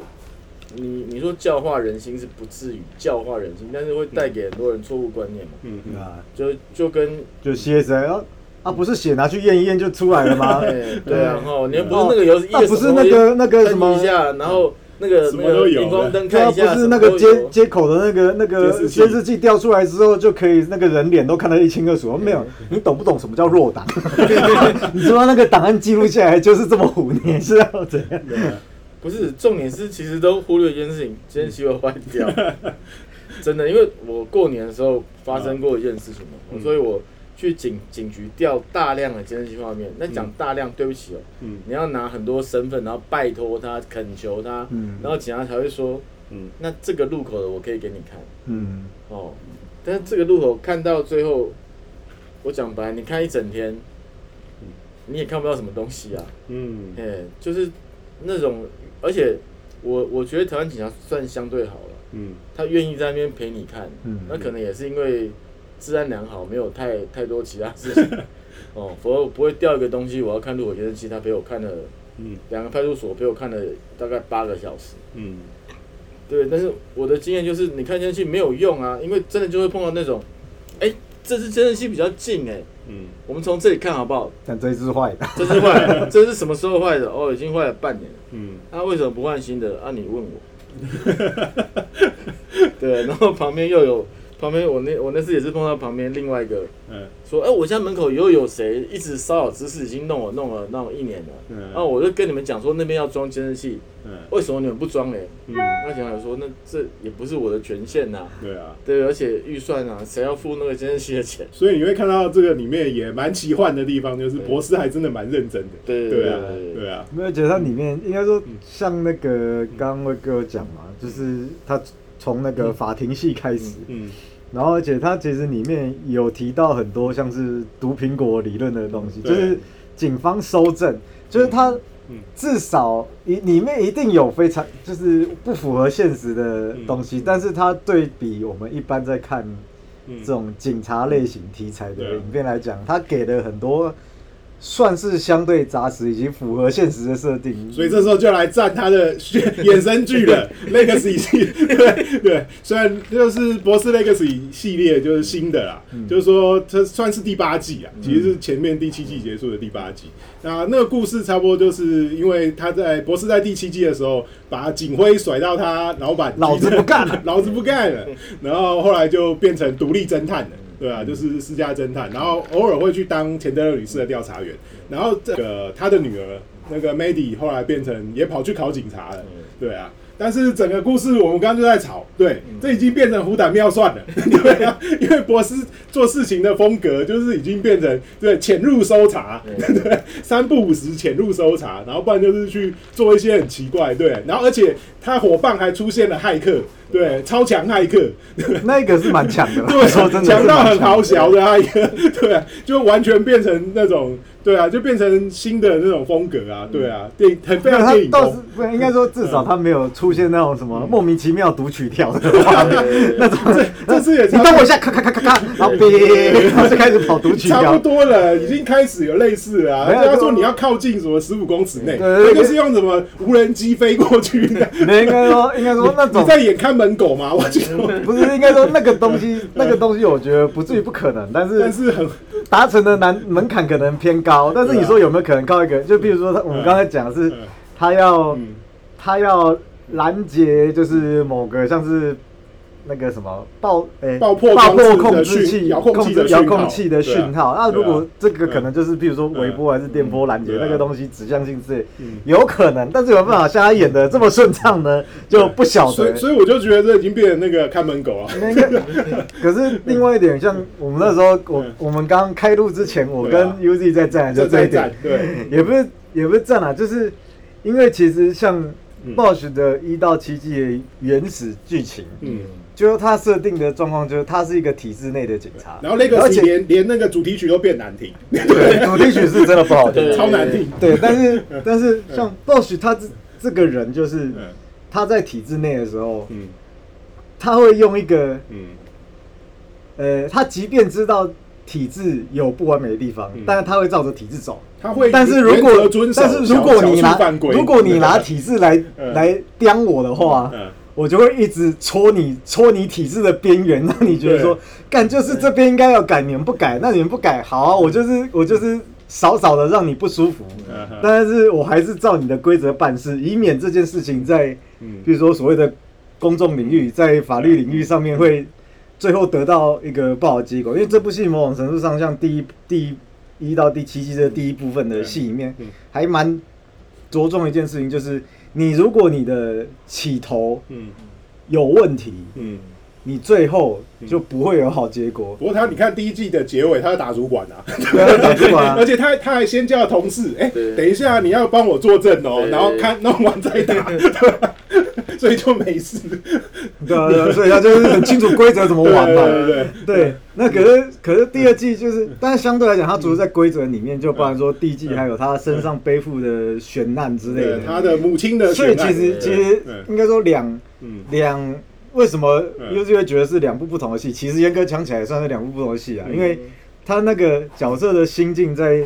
Speaker 3: 你你说教化人心是不至于教化人心，但是会带给很多人错误观念嘛。
Speaker 2: 嗯嗯
Speaker 1: 啊，
Speaker 3: 就就跟
Speaker 1: 就蝎子啊啊，不是血拿去验一验就出来了吗？
Speaker 3: 对 对啊，哈，你又不是那个有一
Speaker 1: 啊，不是那个那个什么
Speaker 3: 一下，然后那个那
Speaker 2: 什么都有
Speaker 3: 个荧光灯
Speaker 1: 对啊，
Speaker 3: 看一下，
Speaker 1: 不是那个接接口的那个那个
Speaker 2: 监视器
Speaker 1: 监视器调出来之后，就可以那个人脸都看得一清二楚。没有，你懂不懂什么叫弱档？你知道那个档案记录下来就是这么糊，你是要怎样？
Speaker 3: 不是重点是，其实都忽略一件事情，监视器会坏掉。真的，因为我过年的时候发生过一件事情嘛，
Speaker 2: 嗯。
Speaker 3: 所以我去警警局调大量的监视器画面。那讲大量，对不起哦，
Speaker 2: 嗯。
Speaker 3: 你要拿很多身份，然后拜托他、恳求他，
Speaker 1: 嗯。
Speaker 3: 然后警察才会说，
Speaker 2: 嗯
Speaker 3: 那这个路口的我可以给你看。
Speaker 1: 嗯，
Speaker 3: 哦。但是这个路口看到最后，我讲白，你看一整天，你也看不到什么东西啊。
Speaker 2: 嗯。
Speaker 3: 哎，就是那种，而且我我觉得台湾警察算相对好了，
Speaker 2: 嗯。
Speaker 3: 他愿意在那边陪你看，
Speaker 1: 嗯
Speaker 3: 那可能也是因为治安良好，没有太太多其他事情，哦，否则我不会掉一个东西，我要看路口监视器，他陪我看了
Speaker 2: 嗯。
Speaker 3: 两个派出所陪我看了大概八个小时，
Speaker 2: 嗯。
Speaker 3: 对，但是我的经验就是，你看监视器没有用啊，因为真的就会碰到那种，哎，这次监视器比较近哎，
Speaker 2: 嗯
Speaker 3: 我们从这里看好不好？
Speaker 1: 但这一只坏的，
Speaker 3: 这是坏的，这是什么时候坏的？哦，已经坏了半年了。
Speaker 2: 嗯
Speaker 3: 那、为什么不换新的？啊，你问我。对，然后旁边又有旁边我那我那次也是碰到旁边另外一个
Speaker 2: 嗯
Speaker 3: 说，哎、我家门口又有谁一直骚扰滋事，已经弄了弄了弄了一年了。
Speaker 2: 嗯
Speaker 3: 然后我就跟你们讲说那边要装监视器，
Speaker 2: 嗯
Speaker 3: 为什么你们不装嘞？
Speaker 2: 嗯，
Speaker 3: 那警察说那这也不是我的权限呐、
Speaker 2: 对啊。
Speaker 3: 对，而且预算啊，谁要付那个监视器的钱？
Speaker 2: 所以你会看到这个里面也蛮奇幻的地方，就是博士还真的蛮认真的。
Speaker 3: 对
Speaker 2: 对啊
Speaker 3: 对，
Speaker 2: 对啊，
Speaker 1: 没有觉得它里面应该说像那个刚刚威哥有讲嘛，就是他从那个法庭戏开始，
Speaker 2: 嗯
Speaker 1: 然后而且它其实里面有提到很多像是毒苹果理论的东西，就是警方收证，就是他
Speaker 2: 嗯
Speaker 1: 至少里里面一定有非常就是不符合现实的东西，
Speaker 2: 嗯
Speaker 1: 但是它对比我们一般在看
Speaker 2: 嗯。
Speaker 1: 这种警察类型题材的影片来讲，他给了很多算是相对扎实以及符合现实的设定，
Speaker 2: 所以这时候就来赞他的衍生剧了，Legacy 系，对对，虽然就是博士 Legacy 系列就是新的啦，
Speaker 1: 嗯
Speaker 2: 就是说这算是第八季啊，其实是前面第七季结束的第八季。那那个故事差不多就是因为他在博士在第七季的时候，把警徽甩到他老板，
Speaker 1: 老子不干了
Speaker 2: 老子不干了，然后后来就变成独立侦探了。对啊，就是私家侦探，然后偶尔会去当钱德勒女士的调查员，然后这个他的女儿那个 Maddie 后来变成也跑去考警察了，对啊。但是整个故事我们刚刚就在吵，对，这已经变成虎胆妙算了，对啊，因为博士做事情的风格就是已经变成对潜入搜查，对，三不五时潜入搜查，然后不然就是去做一些很奇怪，对，然后而且他伙伴还出现了骇客，对，超强骇客，
Speaker 1: 那个是蛮强的，
Speaker 2: 对，强到很豪小的啊，一个，对啊，就完全变成那种，对啊，就变成新的那种风格啊，对啊，电很非常电影
Speaker 1: 他倒是，不应该说，至少他没有出现那种什么莫名其妙读取跳的那种。
Speaker 2: 这次也
Speaker 1: 你等我一下，咔咔咔咔咔，然后哔，然后就开始跑读取
Speaker 2: 差不。多了，已经开始有类似了、啊。
Speaker 1: 没有就
Speaker 2: 人家说你要靠近什么十五公尺内，那个是用什么无人机飞过去的？
Speaker 1: 你应该说，应该说那
Speaker 2: 你
Speaker 1: 种
Speaker 2: 在眼看门狗吗？我觉得，
Speaker 1: 不是应该说那个东西，那个东西我觉得不至于不可能，但是
Speaker 2: 但是很
Speaker 1: 达成的难门槛可能偏高。但是你说有没有可能靠一个？就比如说他我们刚才讲的是
Speaker 2: 嗯
Speaker 1: 他要
Speaker 2: 嗯
Speaker 1: 他要拦截，就是某个像是。那个什么爆诶
Speaker 2: 爆破
Speaker 1: 爆破控制器
Speaker 2: 遥控器的
Speaker 1: 制遥
Speaker 2: 讯号。
Speaker 1: 控器的讯号。那如果这个可能就是比如说微波还是电波拦截那个东西指向性之类
Speaker 2: 嗯，
Speaker 1: 有可能，但是有办法像他演的这么顺畅呢？就不晓得。
Speaker 2: 所以所以我就觉得这已经变成那个看门狗啊。
Speaker 1: 那个，可是另外一点，像我们那时候，我
Speaker 2: 嗯。
Speaker 1: 我们刚开录之前，我跟
Speaker 2: 对啊。
Speaker 1: UZ 在站，就这一点，
Speaker 2: 对，
Speaker 1: 也不是也不是站啊，就是因为其实像
Speaker 2: 嗯。
Speaker 1: Bosch 的一到七季的原始剧情，
Speaker 2: 嗯
Speaker 1: 就是他设定的状况，就是他是一个体制内的警察，
Speaker 2: 然后那个
Speaker 1: 而且
Speaker 2: 是连连那个主题曲都变难听，
Speaker 1: 对主题曲是真的不好听，
Speaker 2: 超难听。
Speaker 1: 对，但是但是像 Bosch 他这这个人就是
Speaker 2: 嗯。
Speaker 1: 他在体制内的时候，
Speaker 2: 嗯。
Speaker 1: 他会用一个
Speaker 2: 嗯。
Speaker 1: 呃，他即便知道体制有不完美的地方
Speaker 2: 嗯，
Speaker 1: 但是他会照着体制走。
Speaker 2: 他会
Speaker 1: 但是如果但是如果你拿如果你拿体制来
Speaker 2: 嗯。
Speaker 1: 来刁我的话，
Speaker 2: 嗯
Speaker 1: 我就会一直戳你戳你体制的边缘，让你觉得说，干就是这边应该要改，你们不改，那你们不改，好啊，我就是我就是少少的让你不舒服，但是我还是照你的规则办事，以免这件事情在
Speaker 2: 嗯。
Speaker 1: 比如说所谓的公众领域，在法律领域上面会最后得到一个不好的结果。因为这部戏某种程度上，像第一第一一到第七季的第一部分的戏里面还蛮着重一件事情，就是你如果你的起头
Speaker 2: 嗯。
Speaker 1: 有问题，
Speaker 2: 嗯。
Speaker 1: 你最后就不会有好结果。
Speaker 2: 不过他，你看第一季的结尾，他要打主管啊，
Speaker 1: 打主管啊。
Speaker 2: 而且他他还先叫同事，哎、
Speaker 3: 对。
Speaker 2: 等一下你要帮我作证哦，
Speaker 3: 对。
Speaker 2: 然后看弄完再打，所以就没事。
Speaker 1: 对啊，对啊，所以他就是很清楚规则怎么玩嘛。
Speaker 2: 对对对
Speaker 1: 对，那可是可是第二季就是，但是相对来讲，他主要在规则里面，就包含说第一季还有他身上背负的悬难之类，的。
Speaker 2: 他的母亲的
Speaker 1: 所以，其实其实
Speaker 2: 嗯
Speaker 1: 应该说两
Speaker 2: 嗯
Speaker 1: 两为什么
Speaker 2: 嗯
Speaker 1: 又是会觉得是两部不同的戏？其实严格讲起来算是两部不同的戏啊，
Speaker 2: 嗯
Speaker 1: 因为他那个角色的心境在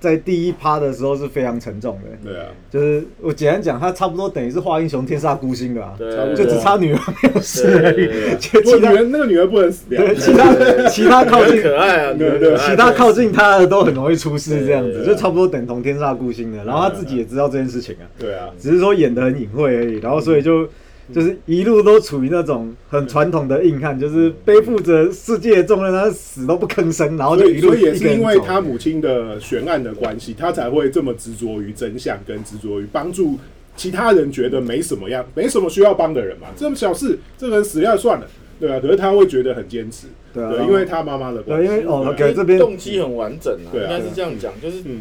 Speaker 1: 在第一趴的时候是非常沉重的。
Speaker 2: 对啊，
Speaker 1: 就是我简单讲，他差不多等于是华英雄天煞孤星的啊，就只差女儿没有死而已。其他
Speaker 2: 儿那个女儿不能死掉，
Speaker 1: 对其他其他靠
Speaker 3: 很
Speaker 1: 近
Speaker 3: 可爱啊，
Speaker 2: 对对
Speaker 1: 其他靠近他的都很容易出事，这样子。
Speaker 3: 对
Speaker 1: 就差不多等同天煞孤星的。然后他自己也知道这件事情啊，
Speaker 2: 对啊，
Speaker 1: 只是说演的很隐晦而已。然后所以就就是一路都处于那种很传统的硬汉，就是背负着世界的重任，他死都不吭声，然后
Speaker 2: 所以
Speaker 1: 就一路
Speaker 2: 所以也是因为他母亲的悬案的关系，他才会这么执着于真相，跟执着于帮助其他人觉得没什么样、没什么需要帮的人嘛。这么小事，这个人死掉算了，对啊。可是他会觉得很坚持，
Speaker 1: 对啊。
Speaker 2: 因为他妈妈的关
Speaker 1: 对，
Speaker 2: 系，
Speaker 1: 因为哦，OK 这边
Speaker 3: 动机很完整啊，
Speaker 2: 对啊
Speaker 3: 应该是这样讲，就是
Speaker 2: 嗯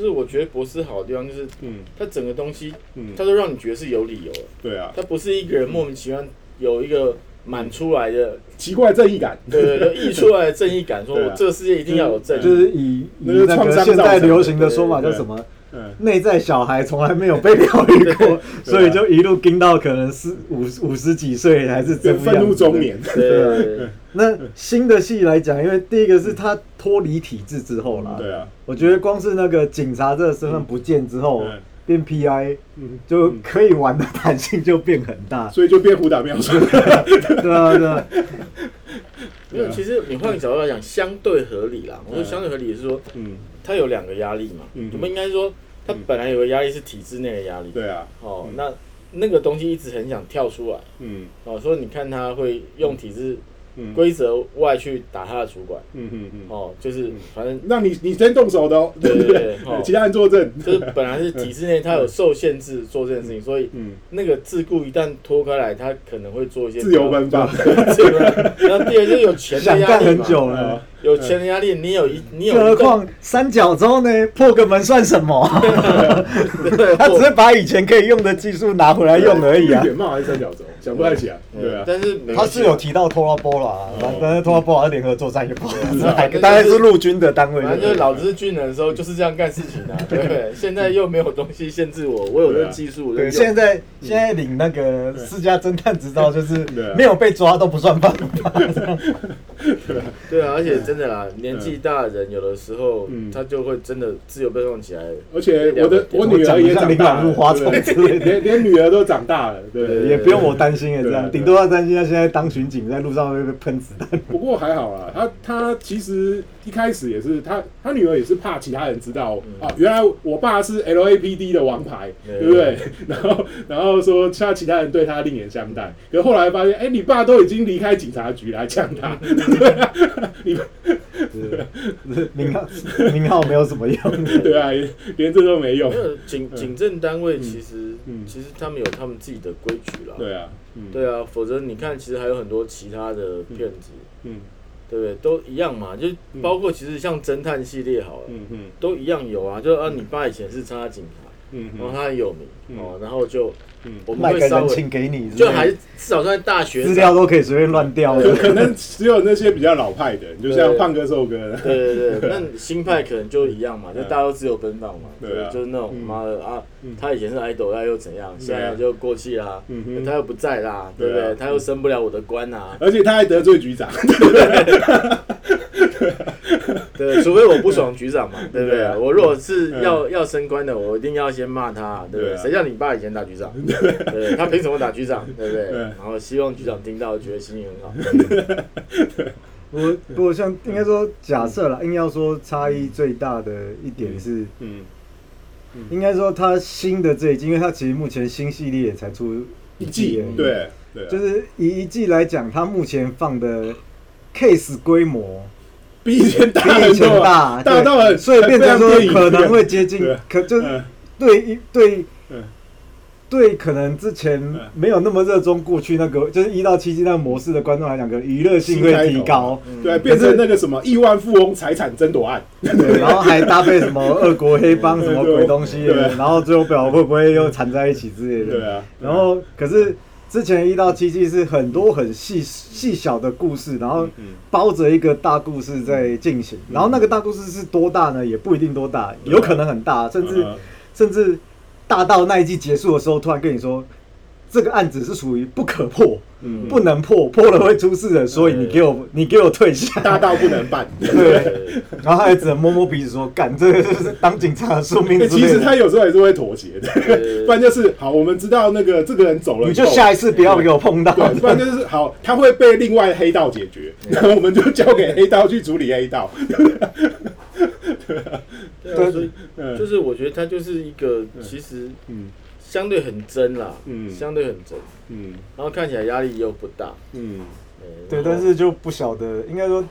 Speaker 3: 就是我觉得博士好的地方就是
Speaker 2: 嗯。
Speaker 3: 他整个东西，
Speaker 2: 嗯，
Speaker 3: 他都让你觉得是有理由的，
Speaker 2: 对啊，
Speaker 3: 他不是一个人莫名其妙有一个满出来的，
Speaker 2: 奇怪正义感，
Speaker 3: 对对对，溢出来的正义感，说我这个世界一定要有正义，
Speaker 1: 就是以以
Speaker 2: 那个创
Speaker 1: 现在流行的说法叫什么？
Speaker 2: 嗯，
Speaker 1: 内在小孩从来没有被疗愈过，所以就一路盯到可能是五五十几岁还是
Speaker 2: 愤怒中年，
Speaker 3: 对对对
Speaker 1: 那新的戏来讲，因为第一个是他脱离体制之后啦，
Speaker 2: 对啊，
Speaker 1: 我觉得光是那个警察这个身份不见之后，
Speaker 2: 嗯。
Speaker 1: 变 PI
Speaker 2: 嗯，
Speaker 1: 就可以玩的弹性就变很大，
Speaker 2: 所以就变胡打妙算，
Speaker 1: 对 啊对啊，
Speaker 3: 没有，其实你换个角度来讲，相对合理啦。我说相对合理是说，
Speaker 2: 嗯，
Speaker 3: 他有两个压力嘛，
Speaker 2: 嗯。
Speaker 3: 我们应该说，他本来有个压力是体制内的压力，
Speaker 2: 对啊，
Speaker 3: 哦，那那个东西一直很想跳出来，
Speaker 2: 嗯。
Speaker 3: 哦，所以你看他会用体制
Speaker 2: 嗯
Speaker 3: 规则外去打他的主管，
Speaker 2: 嗯嗯嗯，
Speaker 3: 哦，就是反正
Speaker 2: 那你你先动手的哦，
Speaker 3: 对
Speaker 2: 对不
Speaker 3: 对？
Speaker 2: 其他人作证，
Speaker 3: 就是本来是体制内他有受限制做这件事情，所以
Speaker 2: 嗯，
Speaker 3: 那个桎梏一旦脱开来，他可能会做一些
Speaker 2: 自由奔放，
Speaker 3: 自。然后第二就是有钱的
Speaker 1: 想干很
Speaker 3: 压力嘛，
Speaker 1: 久了。
Speaker 3: 有钱的压力，你有一你有
Speaker 1: 更何况三角洲呢，破个门算什么？
Speaker 3: 对
Speaker 1: 他只是把以前可以用的技术拿回来用而已啊。
Speaker 2: 远帽还是三角洲，想不太起来，对啊，
Speaker 3: 但是
Speaker 1: 他是有提到托拉波拉，但但是托拉波好像联合作战也不好，
Speaker 3: 啊
Speaker 1: 大概是陆军的单位。
Speaker 3: 反正就是老子是军人的时候就是这样干事情的、啊，对不对？现在又没有东西限制我，我有这个技术，
Speaker 1: 对，现在现在领那个私家侦探执照，就是没有被抓都不算犯法。
Speaker 3: 对啊，而且真的啦，年纪大的人有的时候
Speaker 2: 嗯。
Speaker 3: 他就会真的自由被动起来。
Speaker 2: 而且我的我女儿也长大了，
Speaker 1: 花丛之类，
Speaker 2: 连连女儿都长大了，对
Speaker 3: 对
Speaker 1: 也不用我担心了这样，顶多要担心他现在当巡警，在路上会被喷子弹。
Speaker 2: 不过还好啦，他他其实一开始也是他他女儿也是怕其他人知道、
Speaker 3: 嗯。
Speaker 2: 啊，原来我爸是 LAPD 的王牌，
Speaker 3: 对
Speaker 2: 对不对？然后然后说其他其他人对他另眼相待，可是后来发现，哎、你爸都已经离开警察局来呛他，对啊，你
Speaker 1: 名号名号没有什么用。
Speaker 2: 对啊，连连这都没用。
Speaker 3: 没，有警警政单位其实
Speaker 2: 嗯。
Speaker 3: 其实他们有他们自己的规矩啦。
Speaker 2: 对啊，嗯，
Speaker 3: 对啊，否则你看，其实还有很多其他的骗子，
Speaker 2: 嗯
Speaker 3: 对不对？都一样嘛，就包括其实像侦探系列好了，
Speaker 2: 嗯嗯
Speaker 3: 都一样有啊。就啊，你爸以前是参加警察，
Speaker 2: 嗯
Speaker 3: 然后他很有名哦，然后就
Speaker 2: 嗯
Speaker 3: 我们
Speaker 1: 卖个人情给你，
Speaker 3: 就还至少在大学
Speaker 1: 资料都可以随便乱调的。
Speaker 2: 就可能只有那些比较老派的，你就像胖哥、瘦哥，
Speaker 3: 对对对，那新派可能就一样嘛，就大家都自由奔放嘛，
Speaker 2: 对啊
Speaker 3: 就是那种
Speaker 2: 嗯
Speaker 3: 妈的啊
Speaker 2: 嗯，
Speaker 3: 他以前是 idol，啊又怎样，现在就过气啦他又不在啦，对不
Speaker 2: 对？
Speaker 3: 他又升不了我的官啊，
Speaker 2: 而且他还得罪局长，
Speaker 3: 对，除非我不爽局长嘛，对不对？我如果是
Speaker 2: 嗯
Speaker 3: 要要升官的，我一定要先骂他，对不对？谁叫你爸以前打局长？对，他凭什么打局长？对不对？然后希望局长听到，觉得心情很好。
Speaker 1: 我不过像应该说假设啦，硬要说差异最大的一点是，
Speaker 2: 嗯，
Speaker 1: 应该说他新的这一季，因为他其实目前新系列才出
Speaker 2: 一季
Speaker 1: 而已，
Speaker 2: 对
Speaker 1: 就是以一季来讲，他目前放的 case 规模
Speaker 2: 比以前大很多，
Speaker 1: 大，
Speaker 2: 大到很
Speaker 1: 所以变成说可能会接近，可就对一对
Speaker 2: 嗯。
Speaker 1: 对，可能之前没有那么热衷过去那个就是一到七季那个模式的观众来讲，可能娱乐性会提高，
Speaker 2: 对，变成那个什么亿万富翁财产争夺案，
Speaker 1: 对，然后还搭配什么俄国黑帮什么鬼东西然后最后不知道会不会又缠在一起之类的。
Speaker 2: 对啊，
Speaker 1: 然后可是之前一到七季是很多很细细小的故事，然后
Speaker 2: 嗯
Speaker 1: 包着一个大故事在进行，然后那个大故事是多大呢？也不一定多大，有可能很大，甚至
Speaker 2: 嗯
Speaker 1: 甚至大到那一季结束的时候，突然跟你说。这个案子是属于不可破，
Speaker 2: 嗯
Speaker 1: 不能破，破了会出事的，所以你给我，你给我退下。
Speaker 2: 大到不能办。
Speaker 1: 对，然后他也只能摸摸鼻子说：“干，这个就是当警察的宿命的。”
Speaker 2: 欸其实他有时候也是会妥协的，不然就是好，我们知道那个这个人走了，
Speaker 1: 你就下一次不要给我碰到。
Speaker 2: 不然就是好，他会被另外黑道解决，然后我们就交给黑道去处理黑道。
Speaker 3: 对啊，所以
Speaker 2: 嗯
Speaker 3: 就是我觉得他就是一个其实
Speaker 2: 嗯
Speaker 3: 相对很真啦，
Speaker 2: 嗯。
Speaker 3: 相对很真，
Speaker 2: 嗯。
Speaker 3: 然后看起来压力又不大，
Speaker 2: 嗯。
Speaker 1: 对，但是就不晓得，应该说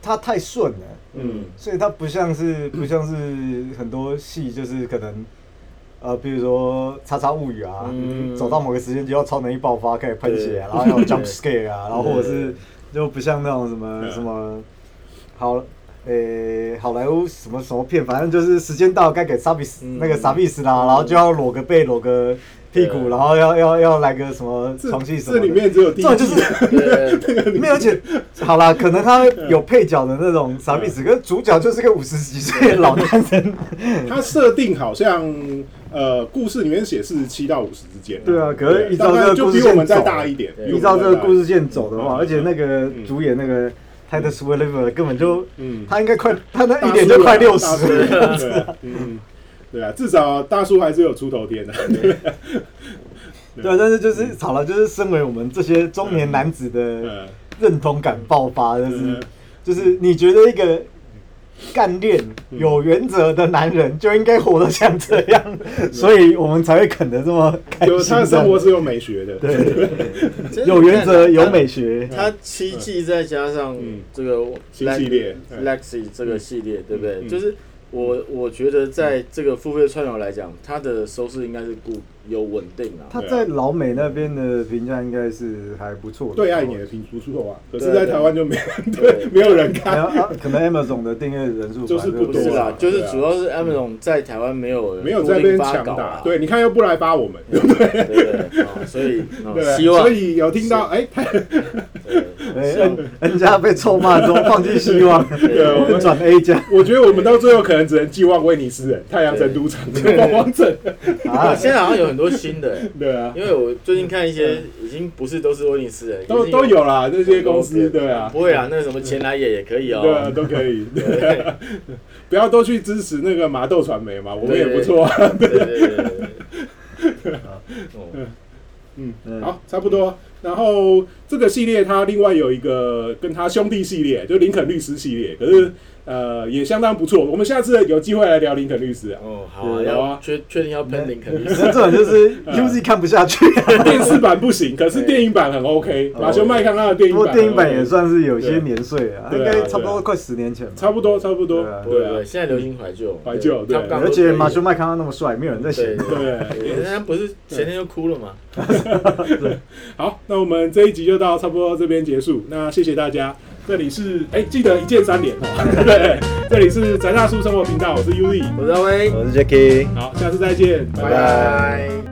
Speaker 1: 他太顺了，
Speaker 2: 嗯。
Speaker 1: 所以他不像是 不像是很多戏，就是可能呃，比如说《叉叉物语》啊，
Speaker 3: 嗯。
Speaker 1: 走到某个时间就要超能力爆发，开始喷血啊，然后要有 jump scare 啊，然后或者是就不像那种什么
Speaker 2: 嗯
Speaker 1: 什么好。诶、好莱坞什么什么片，反正就是时间到该给傻逼死、
Speaker 3: 嗯。
Speaker 1: 那个傻逼死啦，然后就要裸个背、裸个屁股，然后要要要来个什么
Speaker 2: 这
Speaker 1: 床戏什么的。
Speaker 2: 这里面只有第一
Speaker 1: 这种就
Speaker 2: 季
Speaker 1: 是
Speaker 3: 对。
Speaker 1: 没有，而且好啦，可能他有配角的那种傻逼死，可是主角就是个五十几岁的老男人。
Speaker 2: 他设定好像呃，故事里面写四十七到五十之间。
Speaker 1: 对啊，可是依照这个故事
Speaker 2: 比我们再
Speaker 1: 线走，
Speaker 2: 大一点。
Speaker 3: 对
Speaker 1: 依照这个故
Speaker 2: 事，
Speaker 1: 线走的话，
Speaker 2: 嗯。
Speaker 1: 而且那个主演那个泰德·斯威利弗根本就，
Speaker 2: 嗯，
Speaker 1: 他应该快，他那一点就快六十。
Speaker 2: 对啊，嗯，对啊，至少大叔还是有出头天的。
Speaker 1: 对啊，但是就是好了，就是身为我们这些中年男子的
Speaker 2: 嗯。
Speaker 1: 认同感爆发，就是
Speaker 2: 嗯。
Speaker 1: 就是你觉得一个干练、
Speaker 2: 嗯
Speaker 1: 有原则的男人就应该活得像这样，所以我们才会啃得这么开心。
Speaker 2: 就他的生活是有美学的。
Speaker 1: 对，有原则、有美学。
Speaker 3: 他七季再加上
Speaker 2: 嗯
Speaker 3: 这个
Speaker 2: 新系列嗯
Speaker 3: Lexi 这个系列，对不对？
Speaker 2: 嗯
Speaker 3: 就是我我觉得在这个付费串流来讲，它的收视应该是固有稳定啊。
Speaker 1: 他在老美那边的评价应该是还不错的。
Speaker 2: 对爱你的评不错啊，可是在台湾就没
Speaker 3: 对
Speaker 2: 没有人看，
Speaker 1: 啊，可能 Amazon 的订阅人数
Speaker 2: 就是不
Speaker 3: 不
Speaker 2: 多
Speaker 3: 啦，就是主要是 Amazon 在台湾没有
Speaker 2: 没有在那边强打
Speaker 3: 稿啊。
Speaker 2: 对，你看又不来扒我们，对不对？
Speaker 3: 对所以 希望
Speaker 2: 所以有听到哎，他
Speaker 3: 对
Speaker 1: 哎
Speaker 3: 希望
Speaker 1: 人人家被臭骂中放弃希望，
Speaker 2: 对我们
Speaker 1: 转 A 加
Speaker 2: 我觉得我们到最后可能只能寄望威尼斯人、太阳神都城、凤凰城。
Speaker 1: 啊，
Speaker 3: 现在好像有很多新的，
Speaker 2: 对啊，
Speaker 3: 因为我最近看一些已经不是都是威尼斯人，
Speaker 2: 都都有啦，这些公司对啊，
Speaker 3: 不会啊，那个什么前来也也可以哦
Speaker 2: 对啊，
Speaker 3: 哦。
Speaker 2: 都可以。对啊不要都去支持那个麻豆传媒嘛，我们也不错啊。
Speaker 3: 对对对对对。哦
Speaker 2: 嗯，
Speaker 1: 嗯
Speaker 2: 好，差不多。然后这个系列它另外有一个跟他兄弟系列，就林肯律师系列，可是呃也相当不错。我们下次有机会来聊林肯律师啊。
Speaker 3: 哦，好啊，
Speaker 1: 对
Speaker 3: 要
Speaker 2: 啊
Speaker 3: 确确定要喷林肯律师。
Speaker 1: 这种就是 UZ 看不下去啊。
Speaker 2: 电视版不行，可是电影版很 OK。马修麦康纳的电影版
Speaker 1: 不过电影版也算是有些年岁啊，应该差不多快十年前了。
Speaker 2: 差不多，差不多
Speaker 1: 对啊。
Speaker 3: 现在流行怀旧，
Speaker 2: 怀旧对
Speaker 1: 而且马修麦康纳那么帅，没有人在
Speaker 3: 对
Speaker 1: 嫌。
Speaker 2: 对
Speaker 3: 对，人家不是前天就哭了嘛？
Speaker 2: 好，那我们这一集就。到差不多这边结束。那谢谢大家，这里是哎、记得一键三连哦。对，这里是宅大叔生活频道，我是 U E，
Speaker 3: 我是阿威，
Speaker 1: 我是 Jacky。
Speaker 2: 好，下次再见，
Speaker 1: 拜
Speaker 3: 拜拜。